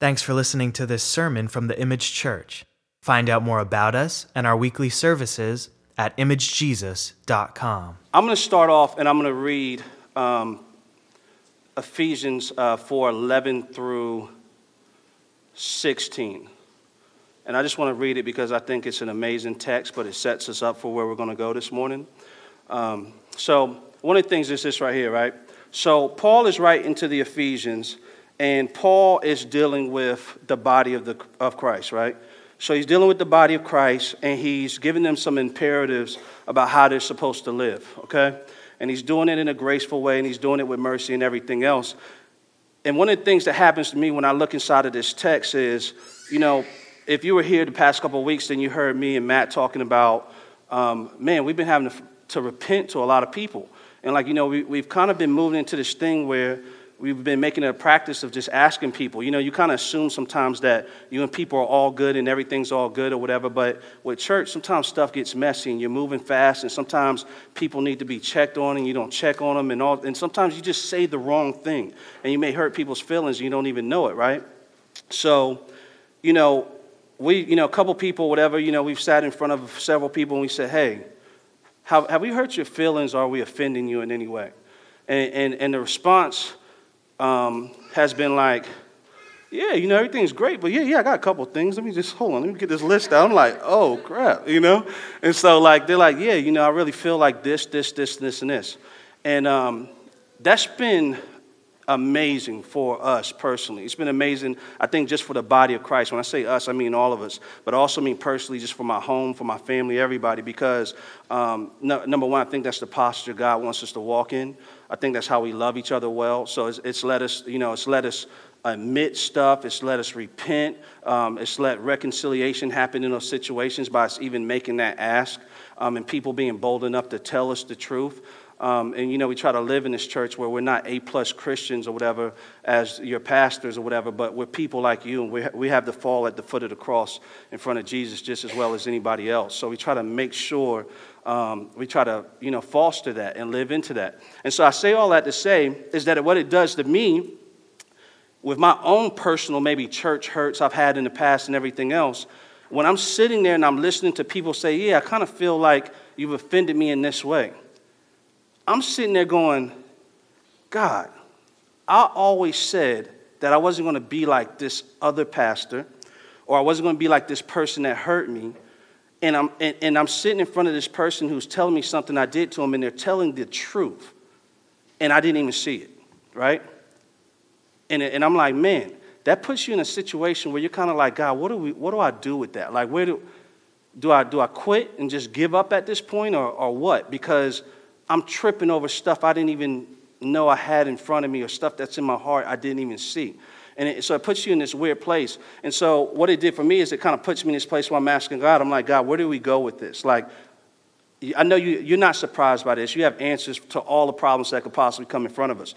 Thanks for listening to this sermon from the Image Church. Find out more about us and our weekly services at imagejesus.com. I'm going to start off and I'm going to read um, Ephesians uh, 4 11 through 16. And I just want to read it because I think it's an amazing text, but it sets us up for where we're going to go this morning. Um, so, one of the things is this right here, right? So, Paul is writing to the Ephesians and Paul is dealing with the body of, the, of Christ, right? So he's dealing with the body of Christ, and he's giving them some imperatives about how they're supposed to live, okay? And he's doing it in a graceful way, and he's doing it with mercy and everything else. And one of the things that happens to me when I look inside of this text is, you know, if you were here the past couple of weeks, then you heard me and Matt talking about, um, man, we've been having to, to repent to a lot of people. And like, you know, we, we've kind of been moving into this thing where we've been making it a practice of just asking people. You know, you kind of assume sometimes that you and people are all good and everything's all good or whatever, but with church, sometimes stuff gets messy and you're moving fast, and sometimes people need to be checked on and you don't check on them, and, all, and sometimes you just say the wrong thing and you may hurt people's feelings and you don't even know it, right? So, you know, we, you know, a couple people, whatever, you know, we've sat in front of several people and we said, hey, have, have we hurt your feelings or are we offending you in any way? And, and, and the response um, has been like, yeah, you know, everything's great, but yeah, yeah, I got a couple things. Let me just hold on, let me get this list out. I'm like, oh crap, you know? And so like they're like, yeah, you know, I really feel like this, this, this, this, and this. And um, that's been amazing for us personally. It's been amazing, I think, just for the body of Christ. When I say us, I mean all of us, but also mean personally, just for my home, for my family, everybody, because um, no, number one, I think that's the posture God wants us to walk in. I think that's how we love each other well. So it's, it's let us, you know, it's let us admit stuff. It's let us repent. Um, it's let reconciliation happen in those situations by us even making that ask um, and people being bold enough to tell us the truth. Um, and you know, we try to live in this church where we're not A plus Christians or whatever as your pastors or whatever, but we're people like you, and we, ha- we have to fall at the foot of the cross in front of Jesus just as well as anybody else. So we try to make sure um, we try to you know foster that and live into that. And so I say all that to say is that what it does to me, with my own personal maybe church hurts I've had in the past and everything else, when I'm sitting there and I'm listening to people say, "Yeah, I kind of feel like you've offended me in this way." I'm sitting there going, God, I always said that I wasn't going to be like this other pastor, or I wasn't going to be like this person that hurt me. And I'm, and, and, I'm sitting in front of this person who's telling me something I did to him, and they're telling the truth. And I didn't even see it, right? And, and I'm like, man, that puts you in a situation where you're kind of like, God, what do, we, what do I do with that? Like, where do, do, I, do I quit and just give up at this point, or, or what? Because I'm tripping over stuff I didn't even know I had in front of me or stuff that's in my heart I didn't even see. And it, so it puts you in this weird place. And so what it did for me is it kind of puts me in this place where I'm asking God, I'm like, God, where do we go with this? Like, I know you, you're not surprised by this. You have answers to all the problems that could possibly come in front of us.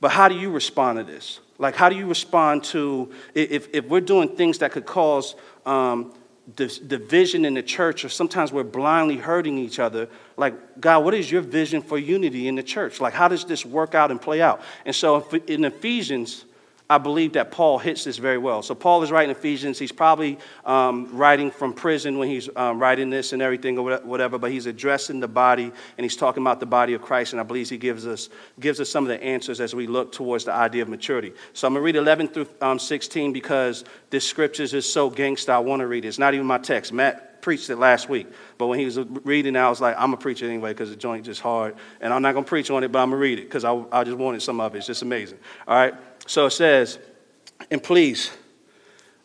But how do you respond to this? Like, how do you respond to if, if we're doing things that could cause um, division in the church, or sometimes we're blindly hurting each other. Like, God, what is your vision for unity in the church? Like, how does this work out and play out? And so in Ephesians, I believe that Paul hits this very well. So Paul is writing Ephesians. He's probably um, writing from prison when he's um, writing this and everything or whatever, but he's addressing the body and he's talking about the body of Christ. And I believe he gives us, gives us some of the answers as we look towards the idea of maturity. So I'm going to read 11 through um, 16 because this scriptures is so gangsta. I want to read it. It's not even my text. Matt preached it last week. But when he was reading, I was like, I'm going to preach it anyway because the joint just hard. And I'm not going to preach on it, but I'm going to read it because I, I just wanted some of it. It's just amazing. All right? So it says, and please,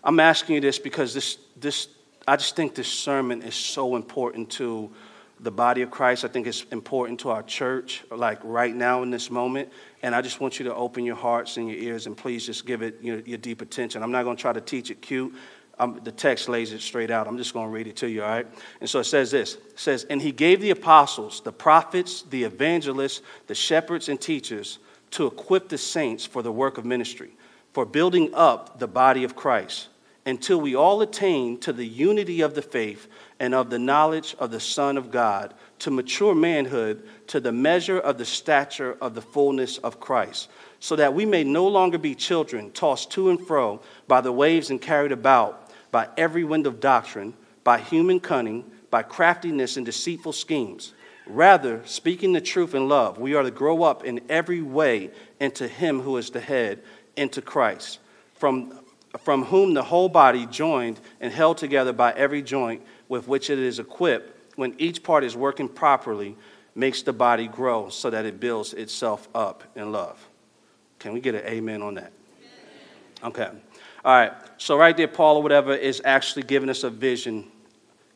I'm asking you this because this, this, I just think this sermon is so important to the body of Christ. I think it's important to our church, like right now in this moment. And I just want you to open your hearts and your ears and please just give it your, your deep attention. I'm not going to try to teach it cute. The text lays it straight out. I'm just going to read it to you, all right? And so it says this it says, And he gave the apostles, the prophets, the evangelists, the shepherds, and teachers to equip the saints for the work of ministry for building up the body of Christ until we all attain to the unity of the faith and of the knowledge of the Son of God, to mature manhood, to the measure of the stature of the fullness of Christ, so that we may no longer be children, tossed to and fro by the waves and carried about by every wind of doctrine, by human cunning, by craftiness and deceitful schemes. Rather, speaking the truth in love, we are to grow up in every way into Him who is the head, into Christ, from, from whom the whole body, joined and held together by every joint with which it is equipped, when each part is working properly, makes the body grow so that it builds itself up in love. Can we get an amen on that? Okay. All right. So, right there, Paul or whatever is actually giving us a vision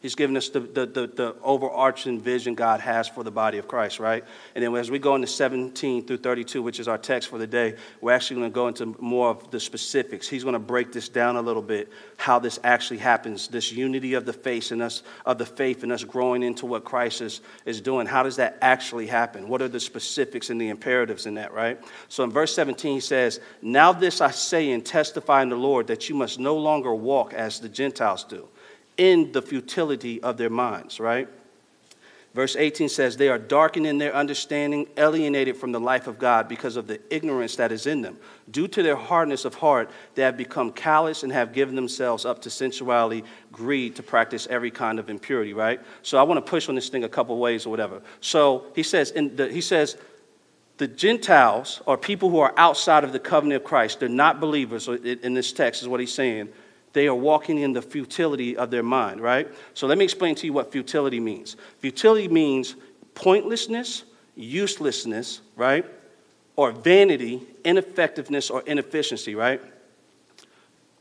He's given us the, the, the, the, overarching vision God has for the body of Christ, right? And then as we go into 17 through 32, which is our text for the day, we're actually going to go into more of the specifics. He's going to break this down a little bit, how this actually happens, this unity of the faith and us of the faith and us growing into what Christ is, is doing. How does that actually happen? What are the specifics and the imperatives in that, right? So in verse 17, he says, Now this I say and testify in the Lord that you must no longer walk as the Gentiles do in the futility of their minds, right? Verse 18 says, They are darkened in their understanding, alienated from the life of God because of the ignorance that is in them. Due to their hardness of heart, they have become callous and have given themselves up to sensuality, greed, to practice every kind of impurity, right? So I want to push on this thing a couple ways or whatever. So he says, the, he says, the Gentiles are people who are outside of the covenant of Christ. They're not believers. In this text, is what he's saying they are walking in the futility of their mind, right? So let me explain to you what futility means. Futility means pointlessness, uselessness, right? Or vanity, ineffectiveness, or inefficiency, right?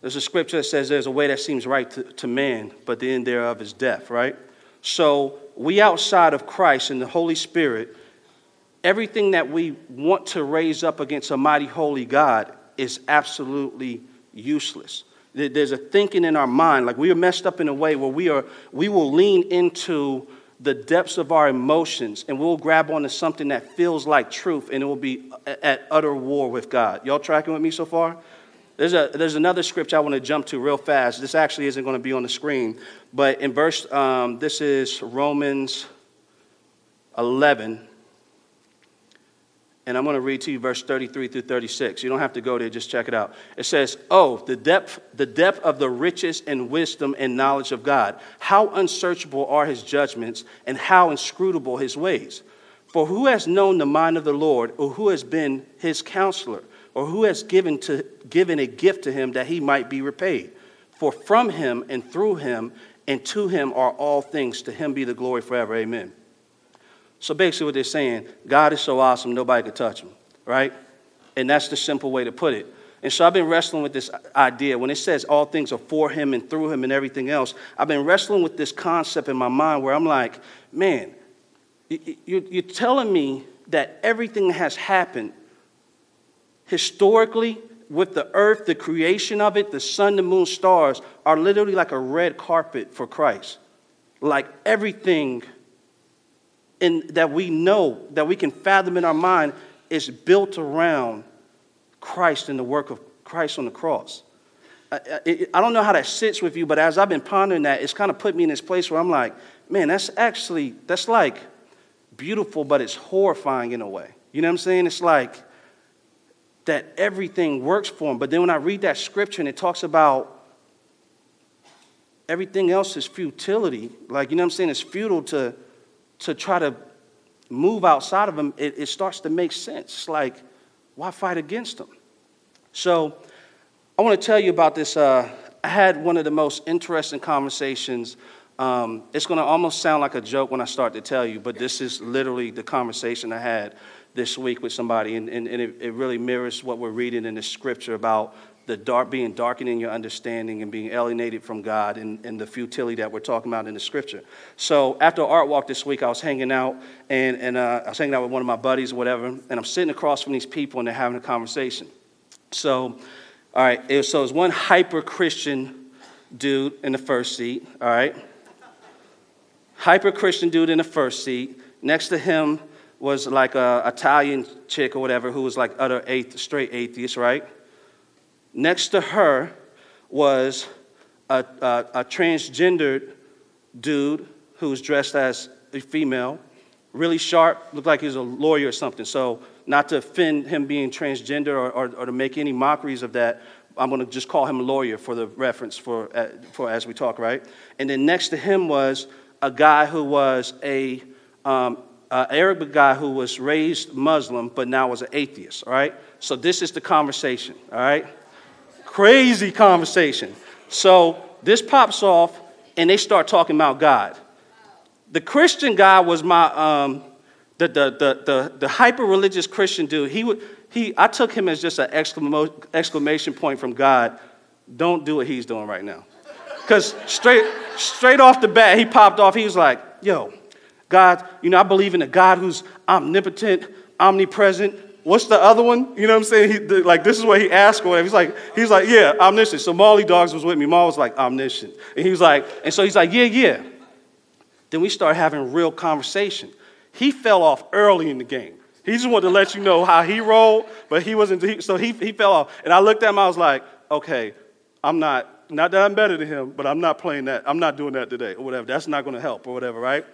There's a scripture that says there's a way that seems right to, to man, but the end thereof is death, right? So we outside of Christ and the Holy Spirit, everything that we want to raise up against a mighty holy God is absolutely useless. There's a thinking in our mind, like we are messed up in a way where we, are, we will lean into the depths of our emotions and we'll grab onto something that feels like truth and it will be at utter war with God. Y'all tracking with me so far? There's, a, there's another scripture I want to jump to real fast. This actually isn't going to be on the screen, but in verse, um, this is Romans 11, and I'm going to read to you verse 33 through 36. You don't have to go there, just check it out. It says, Oh, the depth, the depth of the riches and wisdom and knowledge of God. How unsearchable are his judgments, and how inscrutable his ways. For who has known the mind of the Lord, or who has been his counselor, or who has given, to, given a gift to him that he might be repaid? For from him and through him and to him are all things. To him be the glory forever. Amen. So basically, what they're saying, God is so awesome, nobody could touch him, right? And that's the simple way to put it. And so I've been wrestling with this idea. When it says all things are for him and through him and everything else, I've been wrestling with this concept in my mind where I'm like, man, you're telling me that everything has happened historically with the earth, the creation of it, the sun, the moon, stars, are literally like a red carpet for Christ. Like everything and that we know, that we can fathom in our mind, is built around Christ and the work of Christ on the cross. I, I, don't know how that sits with you, but as I've been pondering that, it's kind of put me in this place where I'm like, man, that's actually, that's like beautiful, but it's horrifying in a way. You know what I'm saying? It's like that everything works for him. But then when I read that scripture and it talks about everything else is futility, like, you know what I'm saying? It's futile to to try to move outside of them, it, it starts to make sense. Like, why fight against them? So, I want to tell you about this. Uh, I had one of the most interesting conversations. Um, it's going to almost sound like a joke when I start to tell you, but this is literally the conversation I had this week with somebody, and, and, and it, it, really mirrors what we're reading in the scripture about the dark being darkened in your understanding and being alienated from God and, and the futility that we're talking about in the scripture. So after art walk this week, I was hanging out and, and uh, I was hanging out with one of my buddies or whatever, and I'm sitting across from these people and they're having a conversation. So, all right, it was, so it was one hyper Christian dude in the first seat, all right? Hyper Christian dude in the first seat. Next to him was like a Italian chick or whatever who was like utter atheist, straight atheist, right? Next to her was a, a, a transgendered dude who was dressed as a female, really sharp, looked like he was a lawyer or something. So not to offend him being transgender or, or, or to make any mockeries of that, I'm going to just call him a lawyer for the reference for, uh, for as we talk, right? And then next to him was a guy who was a um, uh, Arabic guy who was raised Muslim but now was an atheist, all right? So this is the conversation, all right? Crazy conversation. So this pops off and they start talking about God. The Christian guy was my, um, the, the, the, the, the hyper religious Christian dude. He would, he, I took him as just an exclamation point from God. Don't do what he's doing right now. Because straight, straight off the bat, he popped off. He was like, yo, God, you know, I believe in a God who's omnipotent, omnipresent. What's the other one? You know what I'm saying? He, the, like, this is what he asked or whatever. He's like, he's like, yeah, omniscient. So Molly Dogs was with me. Maul was like, omniscient. And he was like, and so he's like, yeah, yeah. Then we started having real conversation. He fell off early in the game. He just wanted to let you know how he rolled, but he wasn't, he, so he, he fell off. And I looked at him, I was like, okay, I'm not, not that I'm better than him, but I'm not playing that. I'm not doing that today, or whatever. That's not going to help, or whatever, right?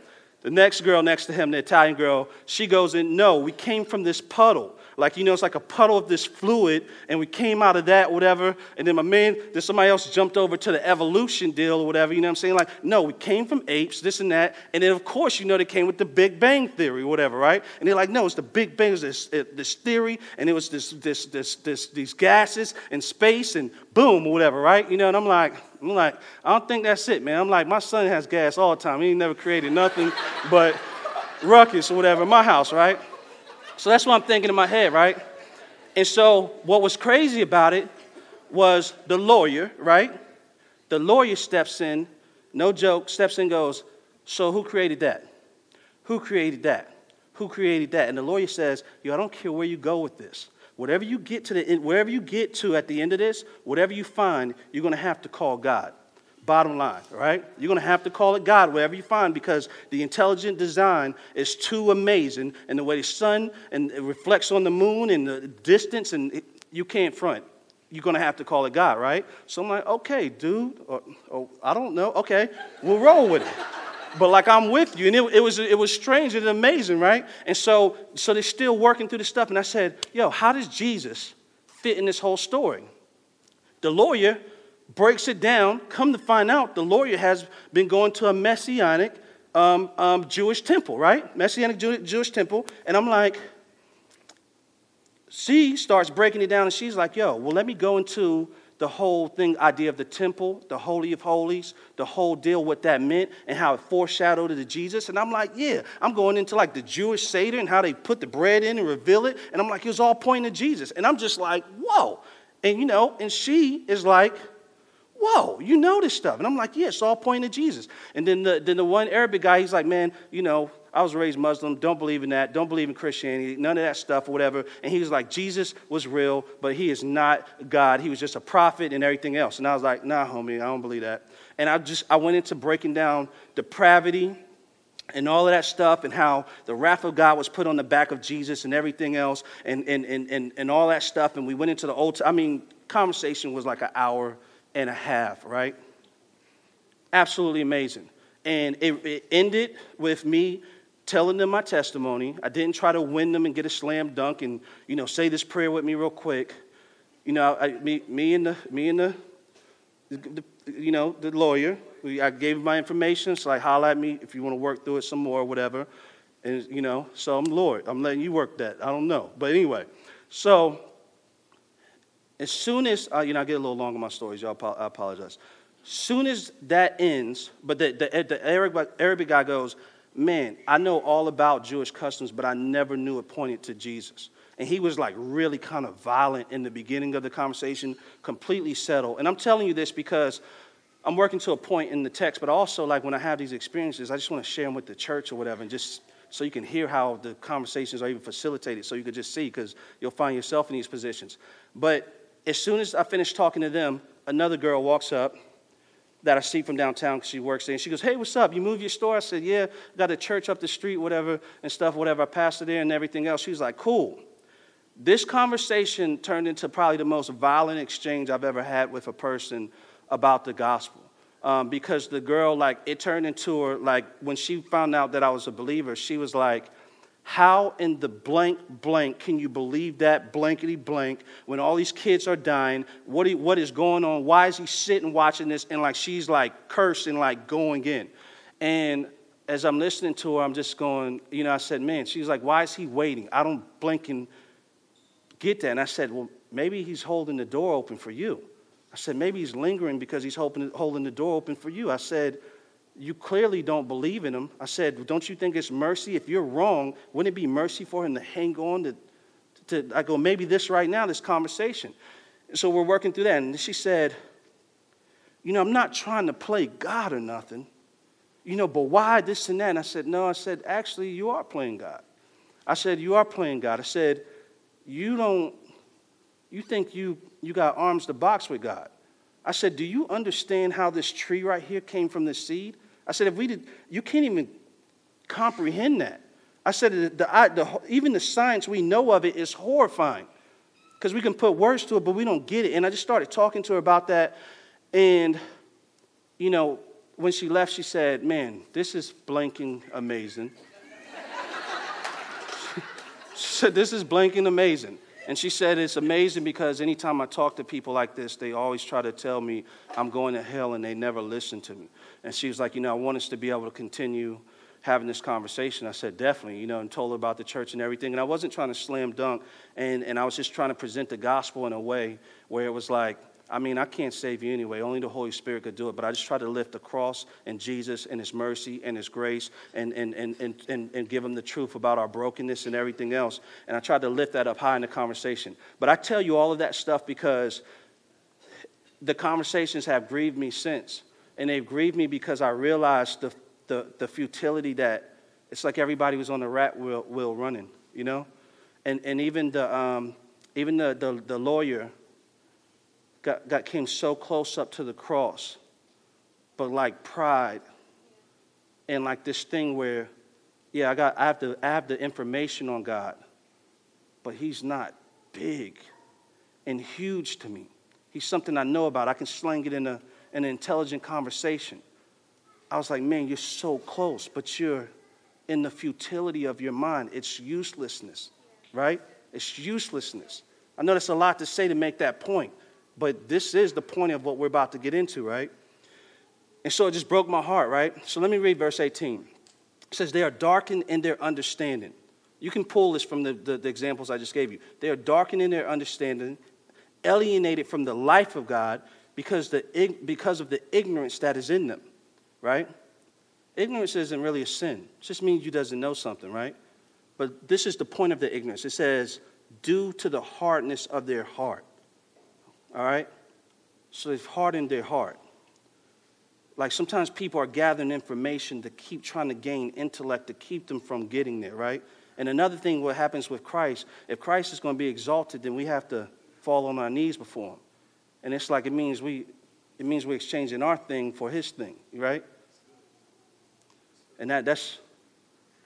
The next girl next to him, the Italian girl, she goes in, No, we came from this puddle. Like, you know, it's like a puddle of this fluid, and we came out of that, whatever. And then my man, then somebody else jumped over to the evolution deal or whatever, you know what I'm saying? Like, no, we came from apes, this and that. And then, of course, you know, they came with the Big Bang Theory, whatever, right? And they're like, no, it's the Big Bang, this, this theory, and it was this, this, this, this, these gases and space, and boom, whatever, right? You know, and I'm like, I'm like, I don't think that's it, man. I'm like, my son has gas all the time. He ain't never created nothing but ruckus or whatever in my house, right? So that's what I'm thinking in my head, right? And so what was crazy about it was the lawyer, right? The lawyer steps in, no joke, steps in goes, So who created that? Who created that? Who created that? And the lawyer says, Yo, I don't care where you go with this. Whatever you get to the end, wherever you get to at the end of this, whatever you find, you're to have to call God. Bottom line, right? You're going to have to call it God wherever you find because the intelligent design is too amazing and the way the sun and it reflects on the moon and the distance and it, you can't front. You're going to have to call it God, right? So I'm like, okay, dude, or, or I don't know. Okay, we'll roll with it but like I'm with you. And it, it, was, it was strange and amazing, right? And so, so they're still working through the stuff. And I said, yo, how does Jesus fit in this whole story? The lawyer breaks it down. Come to find out, the lawyer has been going to a messianic um, um, Jewish temple, right? Messianic Jew- Jewish temple. And I'm like, she starts breaking it down and she's like, yo, well, let me go into the whole thing, idea of the temple, the Holy of Holies, the whole deal, what that meant, and how it foreshadowed to Jesus. And I'm like, yeah, I'm going into like the Jewish Seder and how they put the bread in and reveal it. And I'm like, it was all pointing to Jesus. And I'm just like, whoa. And you know, and she is like, whoa, you know this stuff. And I'm like, yeah, it's all pointing to Jesus. And then the, then the one Arabic guy, he's like, man, you know, I was raised Muslim, don't believe in that, don't believe in Christianity, none of that stuff or whatever. And he was like, Jesus was real, but he is not God. He was just a prophet and everything else. And I was like, nah, homie, I don't believe that. And I just, I went into breaking down depravity and all of that stuff and how the wrath of God was put on the back of Jesus and everything else and, and, and, and, and all that stuff. And we went into the old, I mean, conversation was like an hour and a half, right? Absolutely amazing. And it, it ended with me telling them my testimony. I didn't try to win them and get a slam dunk and, you know, say this prayer with me real quick. You know, I, me, me and the, me and the, the, you know, the lawyer, I gave my information. So like, holler at me if you want to work through it some more or whatever. And, you know, so I'm Lord. I'm letting you work that. I don't know. But anyway, so as soon as, uh, you know, I get a little long on my stories, y'all, I apologize. As soon as that ends, but the, the, the Arabic, Arabic guy goes, man, I know all about Jewish customs, but I never knew it pointed to Jesus. And he was like really kind of violent in the beginning of the conversation, completely settled. And I'm telling you this because I'm working to a point in the text, but also like when I have these experiences, I just want to share them with the church or whatever, and just so you can hear how the conversations are even facilitated, so you can just see because you'll find yourself in these positions. But as soon as I finish talking to them, another girl walks up that I see from downtown because she works there. And she goes, Hey, what's up? You move your store? I said, Yeah, got a church up the street, whatever, and stuff, whatever. I passed it there and everything else. She was like, Cool. This conversation turned into probably the most violent exchange I've ever had with a person about the gospel. Um, because the girl, like, it turned into her, like, when she found out that I was a believer, she was like, How in the blank blank can you believe that blankety blank when all these kids are dying? What, he, what is going on? Why is he sitting watching this? And like she's like cursing, like going in. And as I'm listening to her, I'm just going, you know, I said, man, she's like, why is he waiting? I don't blink and get that. And I said, well, maybe he's holding the door open for you. I said, maybe he's lingering because he's holding the door open for you. I said, you clearly don't believe in him. I said, don't you think it's mercy? If you're wrong, wouldn't it be mercy for him to hang on to, to I go, maybe this right now, this conversation. so we're working through that. And she said, you know, I'm not trying to play God or nothing you know, but why this and that? And I said, no, I said, actually, you are playing God. I said, you are playing God. I said, you don't, you think you, you got arms to box with God. I said, do you understand how this tree right here came from the seed? I said, if we did, you can't even comprehend that. I said, the, the, even the science we know of it is horrifying because we can put words to it, but we don't get it. And I just started talking to her about that. And, you know, when she left, she said, Man, this is blanking amazing. she said, This is blanking amazing. And she said, It's amazing because anytime I talk to people like this, they always try to tell me I'm going to hell and they never listen to me. And she was like, You know, I want us to be able to continue having this conversation. I said, Definitely, you know, and told her about the church and everything. And I wasn't trying to slam dunk, and, and I was just trying to present the gospel in a way where it was like, I mean, I can't save you anyway. Only the Holy Spirit could do it. But I just try to lift the cross and Jesus and His mercy and His grace and, and, and, and, and, and give Him the truth about our brokenness and everything else. And I tried to lift that up high in the conversation. But I tell you all of that stuff because the conversations have grieved me since. And they've grieved me because I realized the, the, the futility that it's like everybody was on the rat wheel, wheel running, you know? And, and even the, um, even the, the, the lawyer got, got came so close up to the cross, but like pride and like this thing where, yeah, I got I have the I have the information on God, but He's not big and huge to me. He's something I know about. I can slang it in a, an intelligent conversation. I was like, man, you're so close, but you're in the futility of your mind. It's uselessness, right? It's uselessness. I know that's a lot to say to make that point, but this is the point of what we're about to get into, right? And so it just broke my heart, right? So let me read verse 18. It says, They are darkened in their understanding. You can pull this from the, the, the examples I just gave you. They are darkened in their understanding, alienated from the life of God because, the, because of the ignorance that is in them, right? Ignorance isn't really a sin. It just means you doesn't know something, right? But this is the point of the ignorance. It says, due to the hardness of their heart. All right? So they've hardened their heart. Like sometimes people are gathering information to keep trying to gain intellect to keep them from getting there, right? And another thing, what happens with Christ, if Christ is going to be exalted, then we have to fall on our knees before him. And it's like it means we it means we're exchanging our thing for his thing, right? And that, that's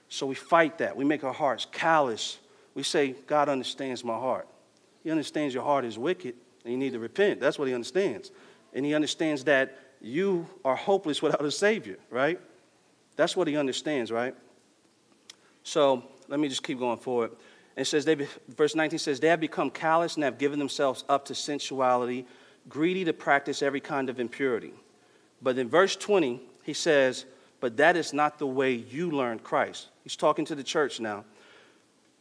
so we fight that. We make our hearts callous. We say, God understands my heart. He understands your heart is wicked and you need to repent. That's what he understands. And he understands that you are hopeless without a Savior, right? That's what he understands, right? So let me just keep going forward. it says, they, verse 19 says, They have become callous and have given themselves up to sensuality, greedy to practice every kind of impurity. But in verse 20, he says, But that is not the way you learned Christ. He's talking to the church now.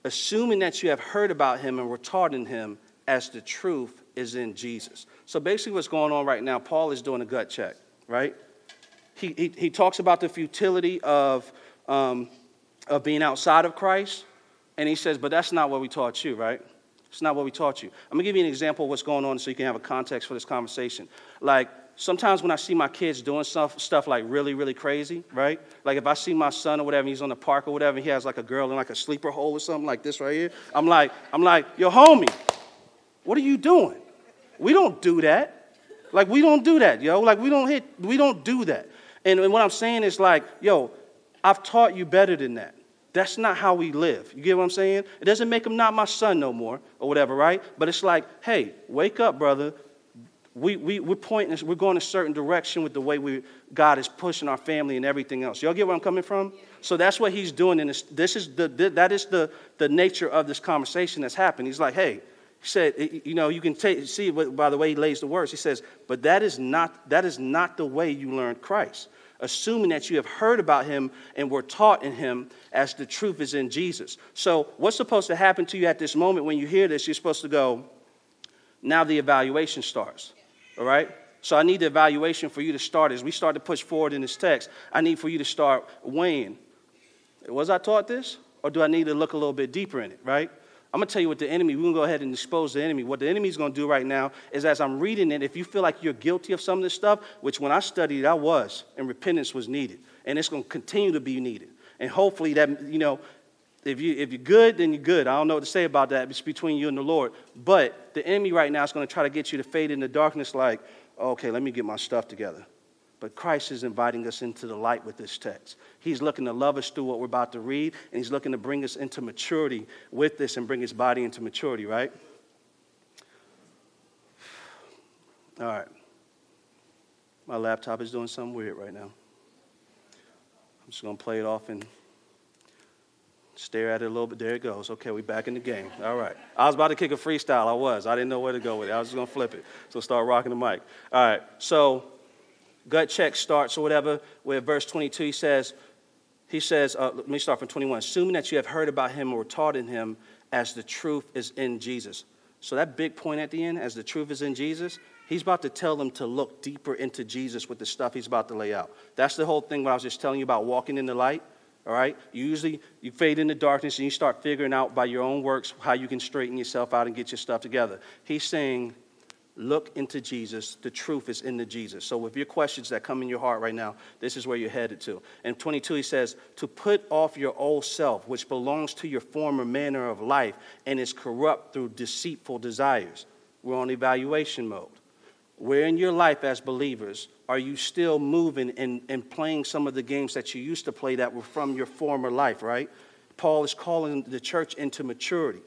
Assuming that you have heard about him and were taught in him as the truth is in Jesus. So basically, what's going on right now, Paul is doing a gut check, right? He, he, he talks about the futility of, um, of being outside of Christ, and he says, but that's not what we taught you, right? It's not what we taught you. I'm gonna give you an example of what's going on so you can have a context for this conversation. Like, sometimes when I see my kids doing stuff, stuff like really, really crazy, right? Like if I see my son or whatever, he's on the park or whatever, he has like a girl in like a sleeper hold or something like this right here. I'm like, I'm like, yo, homie, what are you doing? We don't do that. Like, we don't do that, yo. Like, we don't hit, we don't do that. And, and what I'm saying is, like, yo, I've taught you better than that. That's not how we live. You get what I'm saying? It doesn't make him not my son no more or whatever, right? But it's like, hey, wake up, brother. we, we, we're pointing, we're going a certain direction with the way we, God is pushing our family and everything else. Y'all get where I'm coming from? So that's what he's doing. In this, this is the, that is the, the nature of this conversation that's happened. He's like, hey, he said, you know, you can take, see by the way he lays the words. He says, but that is not, that is not the way you learned Christ. Assuming that you have heard about him and were taught in him as the truth is in Jesus. So, what's supposed to happen to you at this moment when you hear this? You're supposed to go, now the evaluation starts. All right? So I need the evaluation for you to start as we start to push forward in this text. I need for you to start weighing. Was I taught this? Or do I need to look a little bit deeper in it, right? I'm gonna tell you what the enemy, we're gonna go ahead and expose the enemy. What the enemy's gonna do right now is as I'm reading it, if you feel like you're guilty of some of this stuff, which when I studied, I was, and repentance was needed. And it's gonna continue to be needed. And hopefully that, you know, if, you, if you're good, then you're good. I don't know what to say about that. It's between you and the Lord. But the enemy right now is going to try to get you to fade in the darkness like, okay, let me get my stuff together. But Christ is inviting us into the light with this text. He's looking to love us through what we're about to read, and He's looking to bring us into maturity with this and bring His body into maturity, right? All right. My laptop is doing something weird right now. I'm just going to play it off and Stare at it a little bit. There it goes. Okay, we're back in the game. All right. I was about to kick a freestyle. I was. I didn't know where to go with it. I was just going to flip it. So start rocking the mic. All right. So gut check starts or whatever where verse 22 he says, he says, uh, let me start from 21. Assuming that you have heard about him or taught in him as the truth is in Jesus. So that big point at the end, as the truth is in Jesus, he's about to tell them to look deeper into Jesus with the stuff he's about to lay out. That's the whole thing what I was just telling you about walking in the light all right usually you fade into darkness and you start figuring out by your own works how you can straighten yourself out and get your stuff together he's saying look into jesus the truth is in the jesus so with your questions that come in your heart right now this is where you're headed to and 22 he says to put off your old self which belongs to your former manner of life and is corrupt through deceitful desires we're on evaluation mode where in your life as believers are you still moving and, and playing some of the games that you used to play that were from your former life, right? Paul is calling the church into maturity.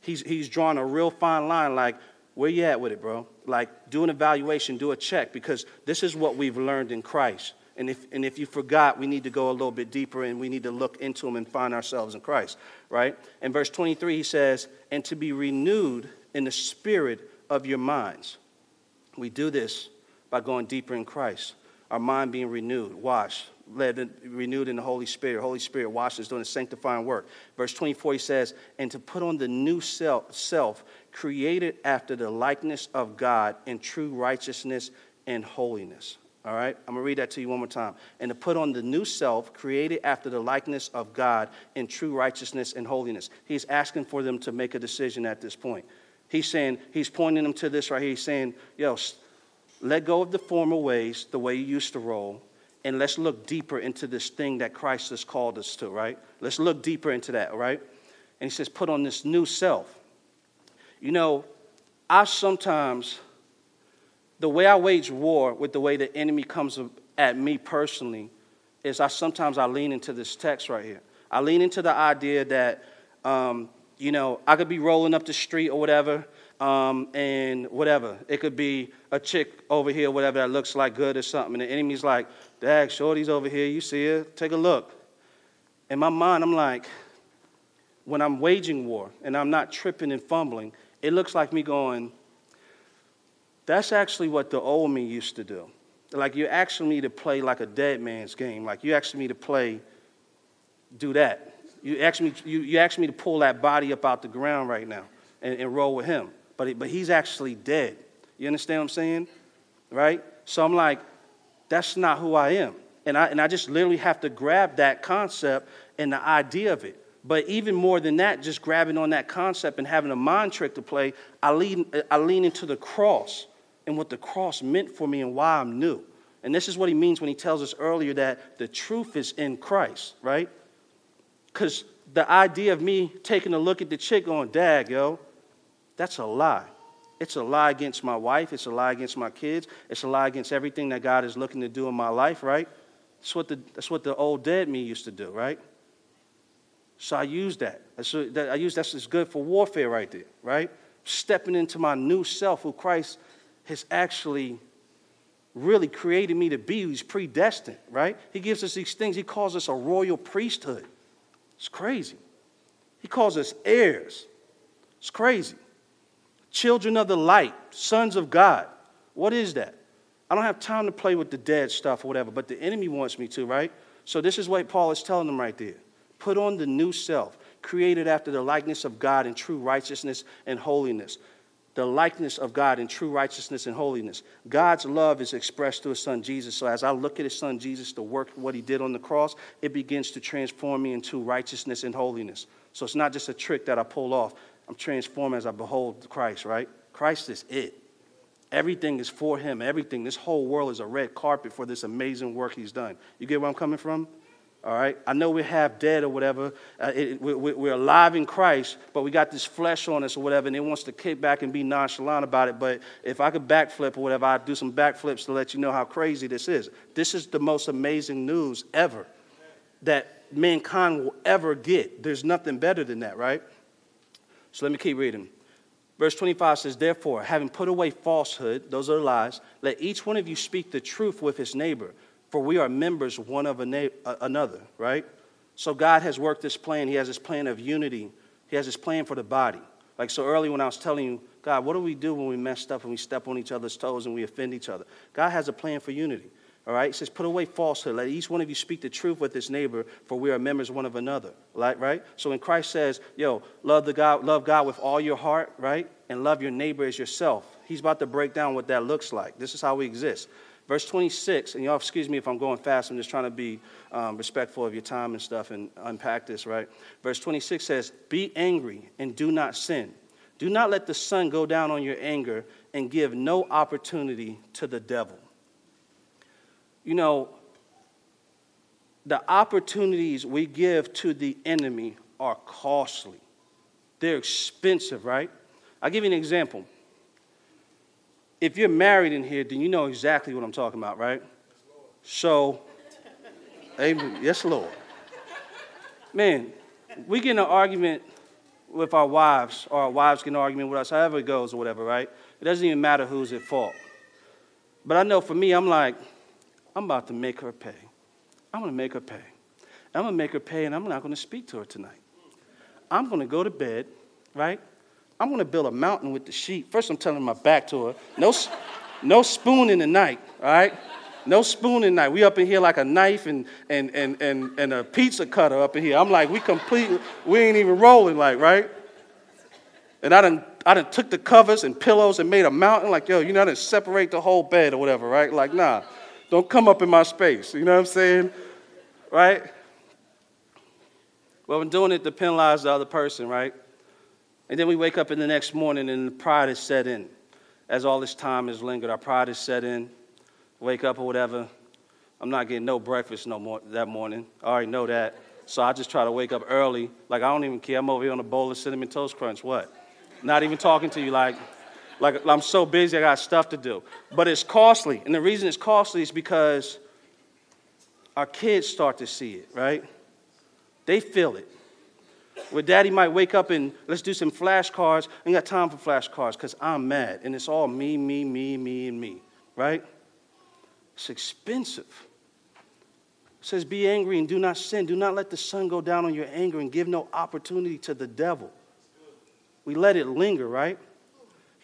He's, he's drawing a real fine line like, where you at with it, bro? Like, do an evaluation, do a check, because this is what we've learned in Christ. And if, and if you forgot, we need to go a little bit deeper and we need to look into them and find ourselves in Christ, right? In verse 23, he says, and to be renewed in the spirit of your minds. We do this by going deeper in Christ. Our mind being renewed, washed, led, renewed in the Holy Spirit. Holy Spirit washes, doing the sanctifying work. Verse 24, he says, and to put on the new self, self, created after the likeness of God in true righteousness and holiness. All right, I'm gonna read that to you one more time. And to put on the new self, created after the likeness of God in true righteousness and holiness. He's asking for them to make a decision at this point. He's saying, he's pointing them to this right here. He's saying, yo, let go of the former ways, the way you used to roll, and let's look deeper into this thing that Christ has called us to, right? Let's look deeper into that, right? And he says, put on this new self. You know, I sometimes, the way I wage war with the way the enemy comes at me personally is I sometimes I lean into this text right here. I lean into the idea that, um, you know, I could be rolling up the street or whatever, um, and whatever. It could be a chick over here, whatever that looks like good or something. And the enemy's like, Dag, Shorty's over here. You see her? Take a look. In my mind, I'm like, when I'm waging war and I'm not tripping and fumbling, it looks like me going, that's actually what the old me used to do. Like you're asking me to play like a dead man's game. Like you asking me to play, do that. You ask me, you, you ask me to pull that body up out the ground right now and, and roll with him but, but he's actually dead. You understand what I'm saying? Right? So I'm like, that's not who I am. And I, and I just literally have to grab that concept and the idea of it. But even more than that, just grabbing on that concept and having a mind trick to play, I lean, I lean into the cross and what the cross meant for me and why I'm new. And this is what he means when he tells us earlier that the truth is in Christ, right? Because the idea of me taking a look at the chick going, Dag, yo, that's a lie. It's a lie against my wife. It's a lie against my kids. It's a lie against everything that God is looking to do in my life, right? That's what the, that's what the old dead me used to do, right? So I use that. I use that's good for warfare right there, right? Stepping into my new self, who Christ has actually really created me to be. He's predestined, right? He gives us these things. He calls us a royal priesthood. It's crazy. He calls us heirs. It's crazy. Children of the light, sons of God. What is that? I don't have time to play with the dead stuff or whatever, but the enemy wants me to, right? So this is what Paul is telling them right there. Put on the new self, created after the likeness of God in true righteousness and holiness the likeness of God in true righteousness and holiness. God's love is expressed through his son Jesus. So as I look at his son Jesus, the work, what he did on the cross, it begins to transform me into righteousness and holiness. So it's not just a trick that I pull off. I'm transformed as I behold Christ, right? Christ is it. Everything is for him. Everything. This whole world is a red carpet for this amazing work he's done. You get where I'm coming from? All right? I know we're half dead or whatever. Uh, it, we, we're alive in Christ, but we got this flesh on us or whatever, and it wants to kick back and be nonchalant about it. But if I could backflip or whatever, I'd do some backflips to let you know how crazy this is. This is the most amazing news ever that mankind will ever get. There's nothing better than that, right? So let me keep reading. Verse 25 says, Therefore, having put away falsehood, those are the lies, let each one of you speak the truth with his neighbor for we are members one of another, right? So God has worked this plan. He has this plan of unity. He has this plan for the body. Like so early when I was telling you, God, what do we do when we mess up and we step on each other's toes and we offend each other? God has a plan for unity. All right? He says, put away falsehood. Let each one of you speak the truth with his neighbor, for we are members one of another. Right? Right? So when Christ says, yo, love the God, love God with all your heart, right? And love your neighbor as yourself. He's about to break down what that looks like. This is how we exist. Verse 26, and y'all excuse me if I'm going fast, I'm just trying to be um, respectful of your time and stuff and unpack this, right? Verse 26 says, Be angry and do not sin. Do not let the sun go down on your anger and give no opportunity to the devil. You know, the opportunities we give to the enemy are costly, they're expensive, right? I'll give you an example if you're married in here, then you know exactly what I'm talking about, right? So, amen. Yes, Lord. Man, we get in an argument with our wives, or our wives get in an argument with us, however it goes or whatever, right? It doesn't even matter who's at fault. But I know for me, I'm like, I'm about to make her pay. I'm going to make her pay. I'm going to make her pay, and I'm not going to speak to her tonight. I'm going to go to bed, right? I'm going to build a mountain with the sheep. First, I'm telling my back to her. No, no spoon in the night, all right? No spoon in the night. We up in here like a knife and, and, and, and, and a pizza cutter up in here. I'm like, we complete, we ain't even rolling, like, right? And I done, I done took the covers and pillows and made a mountain. Like, yo, you know, I didn't separate the whole bed or whatever, right? Like, nah, don't come up in my space. You know what I'm saying? Right? Well, I'm doing it to penalize the other person, right? And then we wake up in the next morning and the pride is set in. As all this time has lingered, our pride is set in. Wake up or whatever. I'm not getting no breakfast no more that morning. I already know that. So I just try to wake up early. Like I don't even care. I'm over here on a bowl of cinnamon toast crunch. What? Not even talking to you like like I'm so busy I got stuff to do. But it's costly. And the reason it's costly is because our kids start to see it, right? They feel it. Where daddy might wake up and let's do some flashcards. I ain't got time for flashcards because I'm mad. And it's all me, me, me, me, and me, right? It's expensive. It says, Be angry and do not sin. Do not let the sun go down on your anger and give no opportunity to the devil. We let it linger, right?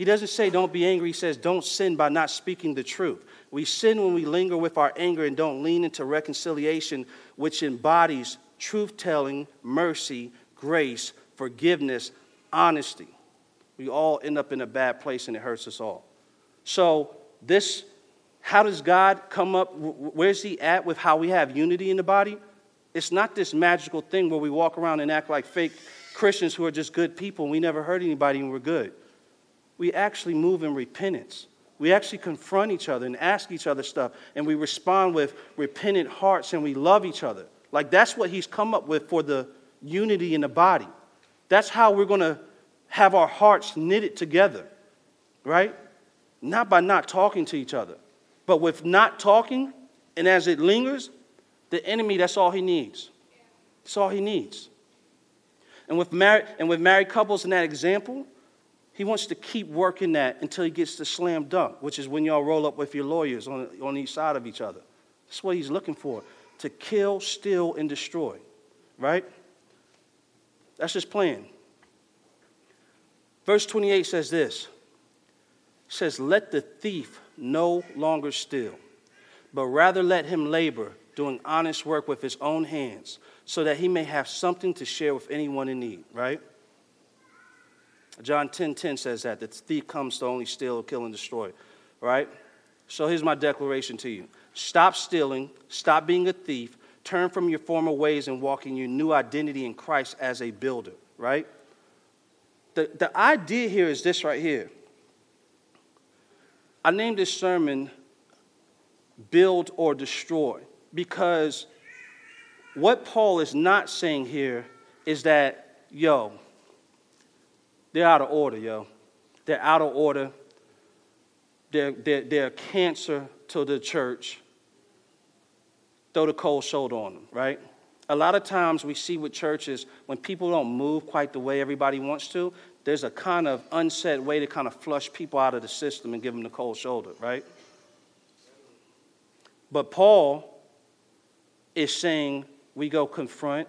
He doesn't say don't be angry. He says don't sin by not speaking the truth. We sin when we linger with our anger and don't lean into reconciliation, which embodies truth telling, mercy, grace, forgiveness, honesty. We all end up in a bad place and it hurts us all. So, this, how does God come up? Where's He at with how we have unity in the body? It's not this magical thing where we walk around and act like fake Christians who are just good people and we never hurt anybody and we're good. We actually move in repentance. We actually confront each other and ask each other stuff, and we respond with repentant hearts and we love each other. Like that's what He's come up with for the unity in the body. That's how we're going to have our hearts knitted together, right? Not by not talking to each other, but with not talking, and as it lingers, the enemy, that's all he needs. That's all he needs. And with married, and with married couples in that example, He wants to keep working that until he gets to slam dunk, which is when y'all roll up with your lawyers on, on each side of each other. That's what he's looking for to kill, steal, and destroy, right? That's his plan. Verse 28 says this it says, Let the thief no longer steal, but rather let him labor, doing honest work with his own hands, so that he may have something to share with anyone in need, right? John 10 10 says that the thief comes to only steal, kill, and destroy, right? So here's my declaration to you stop stealing, stop being a thief, turn from your former ways and walk in your new identity in Christ as a builder, right? The, the idea here is this right here. I named this sermon Build or Destroy because what Paul is not saying here is that, yo, they're out of order, yo. They're out of order. They're, they're, they're a cancer to the church. Throw the cold shoulder on them, right? A lot of times we see with churches, when people don't move quite the way everybody wants to, there's a kind of unsaid way to kind of flush people out of the system and give them the cold shoulder, right? But Paul is saying we go confront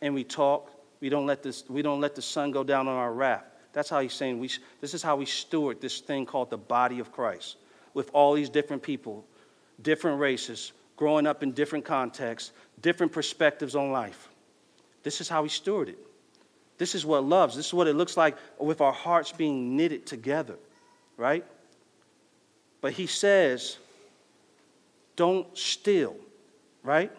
and we talk. We don't let, this, we don't let the sun go down on our wrath. That's how he's saying we, this is how we steward this thing called the body of Christ with all these different people, different races, growing up in different contexts, different perspectives on life. This is how we steward it. This is what loves. This is what it looks like with our hearts being knitted together, right? But he says, don't steal, right?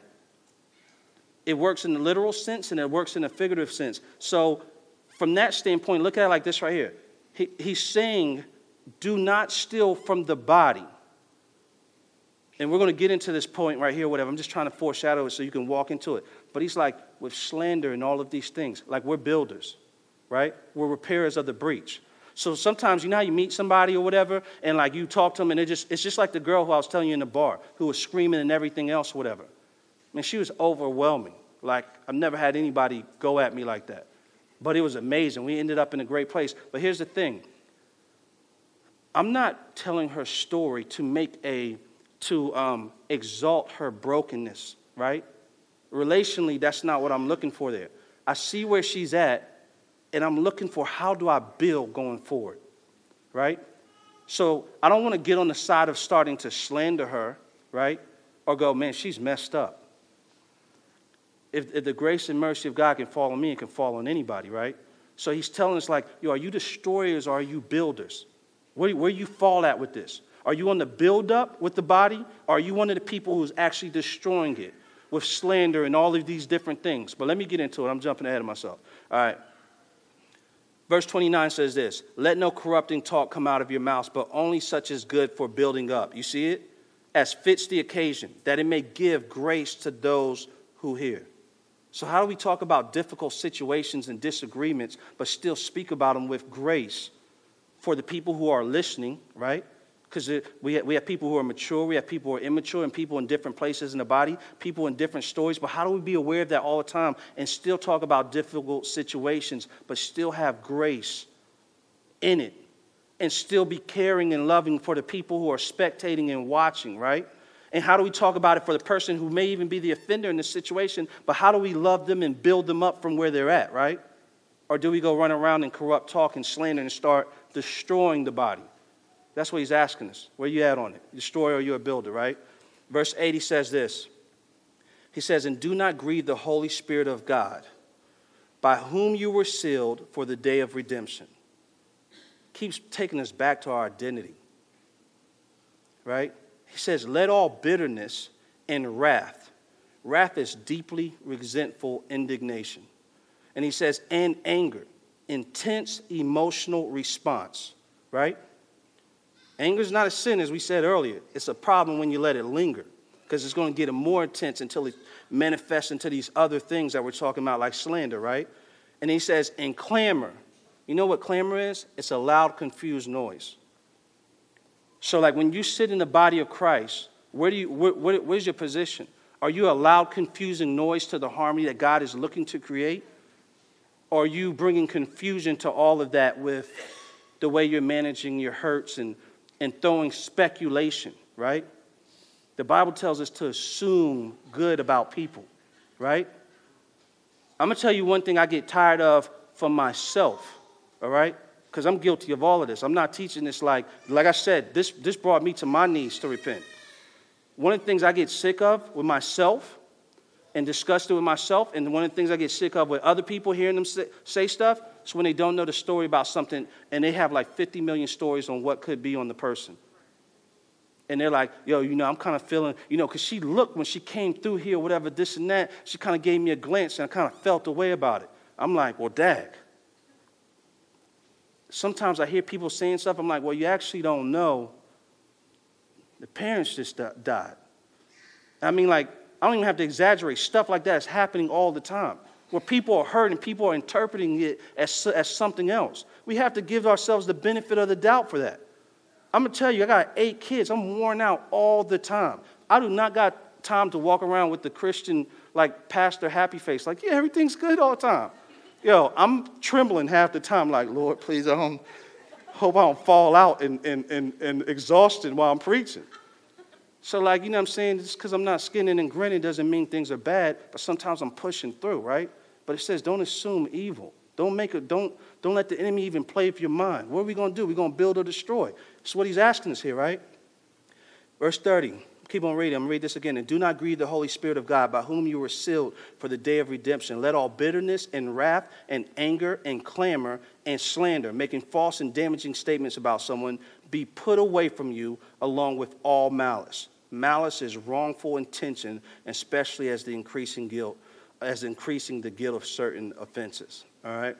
It works in the literal sense and it works in a figurative sense. So, from that standpoint, look at it like this right here. He, he's saying, do not steal from the body. And we're going to get into this point right here, whatever. I'm just trying to foreshadow it so you can walk into it. But he's like, with slander and all of these things, like we're builders, right? We're repairers of the breach. So sometimes, you know how you meet somebody or whatever, and like you talk to them, and it just, it's just like the girl who I was telling you in the bar, who was screaming and everything else, whatever. I mean, she was overwhelming. Like, I've never had anybody go at me like that. But it was amazing. We ended up in a great place. But here's the thing I'm not telling her story to make a, to um, exalt her brokenness, right? Relationally, that's not what I'm looking for there. I see where she's at, and I'm looking for how do I build going forward, right? So I don't want to get on the side of starting to slander her, right? Or go, man, she's messed up. If, if the grace and mercy of God can fall on me, it can fall on anybody, right? So he's telling us, like, yo, are you destroyers or are you builders? Where, where you fall at with this? Are you on the build up with the body? Or are you one of the people who's actually destroying it? with slander and all of these different things. But let me get into it. I'm jumping ahead of myself. All right. Verse 29 says this Let no corrupting talk come out of your mouths, but only such as good for building up. You see it? As fits the occasion, that it may give grace to those who hear. So, how do we talk about difficult situations and disagreements, but still speak about them with grace for the people who are listening, right? because we, we have people who are mature, we have people who are immature, and people in different places in the body, people in different stories. But how do we be aware of that all the time and still talk about difficult situations, but still have grace in it and still be caring and loving for the people who are spectating and watching, right? And how do we talk about it for the person who may even be the offender in the situation, but how do we love them and build them up from where they're at, right? Or do we go run around and corrupt talk and slander and start destroying the body? That's what he's asking us. Where you at on it? Destroyer or you're a builder, right? Verse 80 says this. He says, And do not grieve the Holy Spirit of God, by whom you were sealed for the day of redemption. Keeps taking us back to our identity. Right? He says, Let all bitterness and wrath, wrath is deeply resentful indignation. And he says, and anger, intense emotional response, right? Anger is not a sin, as we said earlier. It's a problem when you let it linger because it's going to get more intense until it manifests into these other things that we're talking about, like slander, right? And he says, and clamor. You know what clamor is? It's a loud, confused noise. So, like when you sit in the body of Christ, where do you, where, where, where's your position? Are you a loud, confusing noise to the harmony that God is looking to create? Or are you bringing confusion to all of that with the way you're managing your hurts and, and throwing speculation, right? The Bible tells us to assume good about people, right? I'm gonna tell you one thing I get tired of for myself, all right? Because I'm guilty of all of this. I'm not teaching this like, like I said, this, this brought me to my knees to repent. One of the things I get sick of with myself and disgusted with myself, and one of the things I get sick of with other people hearing them say, stuff, is when they don't know the story about something and they have like 50 million stories on what could be on the person. And they're like, yo, you know, I'm kind of feeling, you know, because she looked when she came through here, whatever, this and that, she kind of gave me a glance and I kind of felt a way about it. I'm like, well, dag. Sometimes I hear people saying stuff, I'm like, well, you actually don't know. The parents just died. I mean, like, I don't even have to exaggerate. Stuff like that is happening all the time where people are hurt and people are interpreting it as, as something else. We have to give ourselves the benefit of the doubt for that. I'm gonna tell you, I got eight kids. I'm worn out all the time. I do not got time to walk around with the Christian, like, pastor happy face, like, yeah, everything's good all the time. Yo, I'm trembling half the time, like, Lord, please, I don't hope I don't fall out and, and, and, and exhausted while I'm preaching. So, like, you know what I'm saying? Just because I'm not skinning and grinning doesn't mean things are bad, but sometimes I'm pushing through, right? But it says, don't assume evil. Don't make it, don't, don't let the enemy even play with your mind. What are we going to do? We're going to build or destroy. That's what he's asking us here, right? Verse 30. Keep on reading. I'm read this again. And do not grieve the Holy Spirit of God, by whom you were sealed for the day of redemption. Let all bitterness and wrath and anger and clamor and slander, making false and damaging statements about someone, be put away from you along with all malice. Malice is wrongful intention, especially as the increasing guilt as increasing the guilt of certain offenses. All right?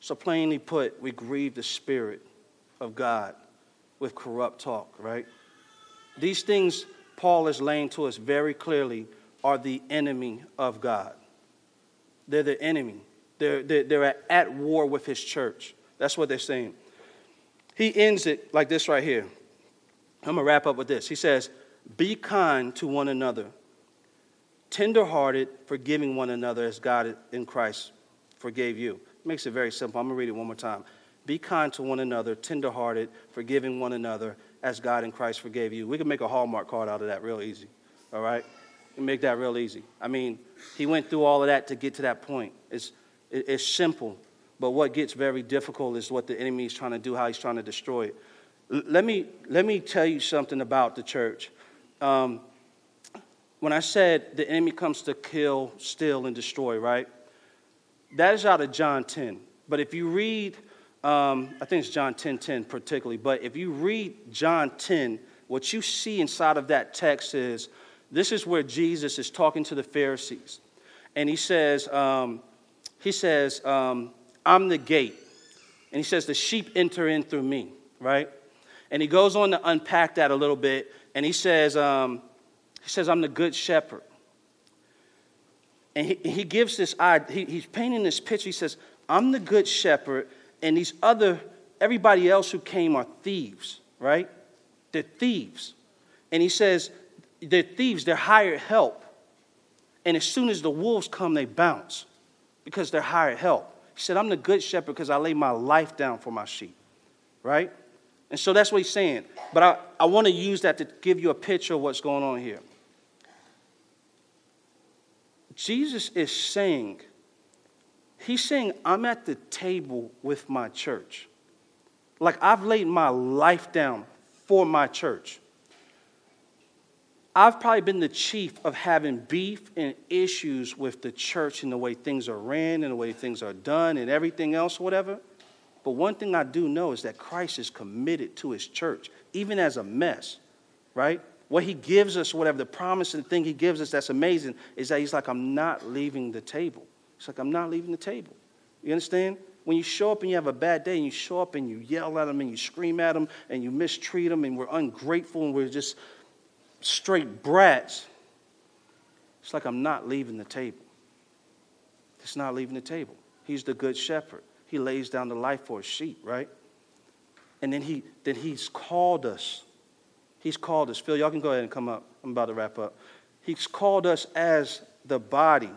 So, plainly put, we grieve the Spirit of God with corrupt talk, right? These things Paul is laying to us very clearly are the enemy of God. They're the enemy. They're, they're, they're at war with his church. That's what they're saying. He ends it like this right here. I'm going to wrap up with this. He says, Be kind to one another tenderhearted, forgiving one another as God in Christ forgave you. makes it very simple. I'm going to read it one more time. Be kind to one another, tenderhearted, forgiving one another as God in Christ forgave you. We can make a Hallmark card out of that real easy. All right? Make that real easy. I mean, he went through all of that to get to that point. It's, it's simple, but what gets very difficult is what the enemy is trying to do, how he's trying to destroy it. Let me, let me tell you something about the church. Um, when I said the enemy comes to kill, steal, and destroy, right? That is out of John 10. But if you read, um, I think it's John 10 10 particularly, but if you read John 10, what you see inside of that text is this is where Jesus is talking to the Pharisees. And he says, um, he says, um, I'm the gate. And he says, the sheep enter in through me, right? And he goes on to unpack that a little bit. And he says, um, he says, I'm the good shepherd. And he, he gives this, he, he's painting this picture. He says, I'm the good shepherd, and these other, everybody else who came are thieves, right? They're thieves. And he says, they're thieves, they're hired help. And as soon as the wolves come, they bounce because they're hired help. He said, I'm the good shepherd because I lay my life down for my sheep, right? And so that's what he's saying. But I, I want to use that to give you a picture of what's going on here. Jesus is saying, He's saying, I'm at the table with my church. Like I've laid my life down for my church. I've probably been the chief of having beef and issues with the church and the way things are ran and the way things are done and everything else, whatever. But one thing I do know is that Christ is committed to his church, even as a mess, right? What he gives us, whatever the promise and thing he gives us that's amazing, is that he's like, I'm not leaving the table. He's like, I'm not leaving the table. You understand? When you show up and you have a bad day and you show up and you yell at them and you scream at them and you mistreat them and we're ungrateful and we're just straight brats, it's like, I'm not leaving the table. It's not leaving the table. He's the good shepherd. He lays down the life for his sheep, right? And then, he, then he's called us He's called us. Phil, y'all can go ahead and come up. I'm about to wrap up. He's called us as the body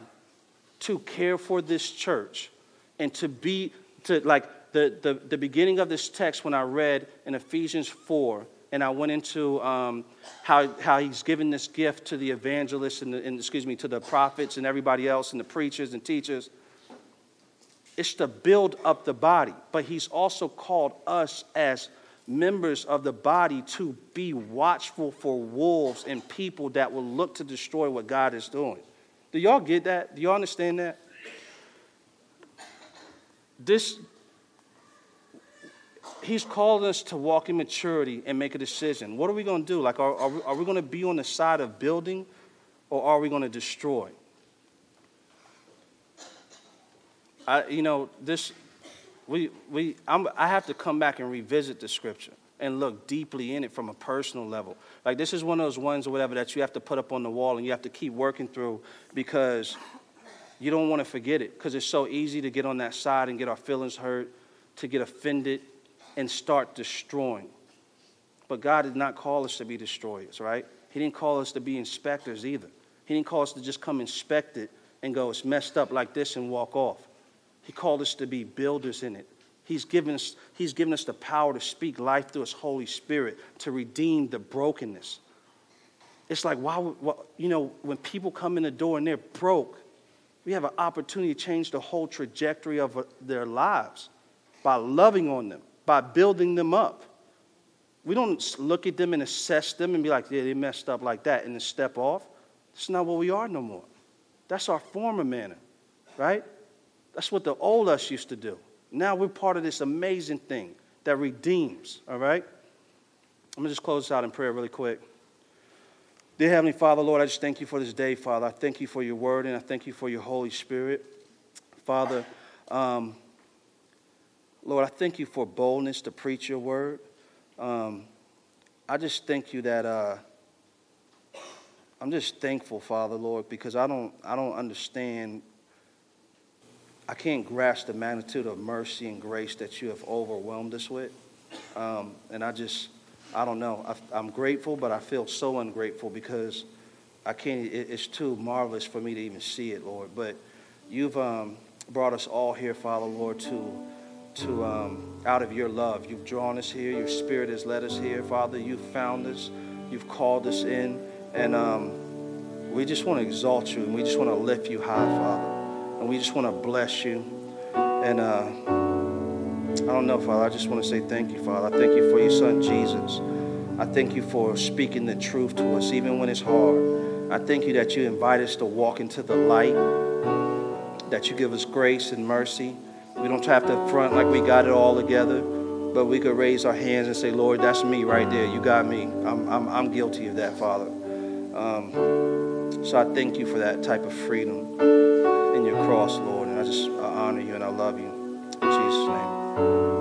to care for this church and to be, to like, the, the, the beginning of this text, when I read in Ephesians 4, and I went into um, how, how he's given this gift to the evangelists and, the, and, excuse me, to the prophets and everybody else and the preachers and teachers. It's to build up the body, but he's also called us as members of the body to be watchful for wolves and people that will look to destroy what God is doing. Do y'all get that? Do y'all understand that? This He's called us to walk in maturity and make a decision. What are we going to do? Like, are, are we, are we going to be on the side of building or are we going to destroy? I, you know, this, we, we, I'm, I have to come back and revisit the scripture and look deeply in it from a personal level. Like, this is one of those ones or whatever that you have to put up on the wall and you have to keep working through because you don't want to forget it because it's so easy to get on that side and get our feelings hurt, to get offended, and start destroying. But God did not call us to be destroyers, right? He didn't call us to be inspectors either. He didn't call us to just come inspect it and go, it's messed up like this and walk off. He called us to be builders in it. He's given us, he's given us the power to speak life through His Holy Spirit to redeem the brokenness. It's like, why, why, you know, when people come in the door and they're broke, we have an opportunity to change the whole trajectory of uh, their lives by loving on them, by building them up. We don't look at them and assess them and be like, yeah, they messed up like that and then step off. That's not what we are no more. That's our former manner, right? That's what the old us used to do. Now we're part of this amazing thing that redeems, all right? I'm going to just close this out in prayer really quick. Dear Heavenly Father, Lord, I just thank you for this day, Father. I thank you for your word and I thank you for your Holy Spirit. Father, um, Lord, I thank you for boldness to preach your word. Um, I just thank you that uh, I'm just thankful, Father, Lord, because I don't, I don't understand. I can't grasp the magnitude of mercy and grace that you have overwhelmed us with. Um, and I just, I don't know. I, am grateful, but I feel so ungrateful because I can't, it, it's too marvelous for me to even see it, Lord. But you've um, brought us all here, Father, Lord, to to um, out of your love. You've drawn us here. Your Spirit has led us here, Father. You've found us. You've called us in, and um, we just want to exalt you, and we just want to lift you high, Father, and we just want to bless you. And uh, I don't know, Father. I just want to say thank you, Father. I thank you for your Son Jesus. I thank you for speaking the truth to us, even when it's hard. I thank you that you invite us to walk into the light, that you give us grace and mercy we don't have to front like we got it all together, but we could raise our hands and say, Lord, that's me right there. You got me. I'm, I'm, I'm guilty of that, Father. Um, so I thank you for that type of freedom in your cross, Lord. And I just I honor you and I love you. In Jesus' name.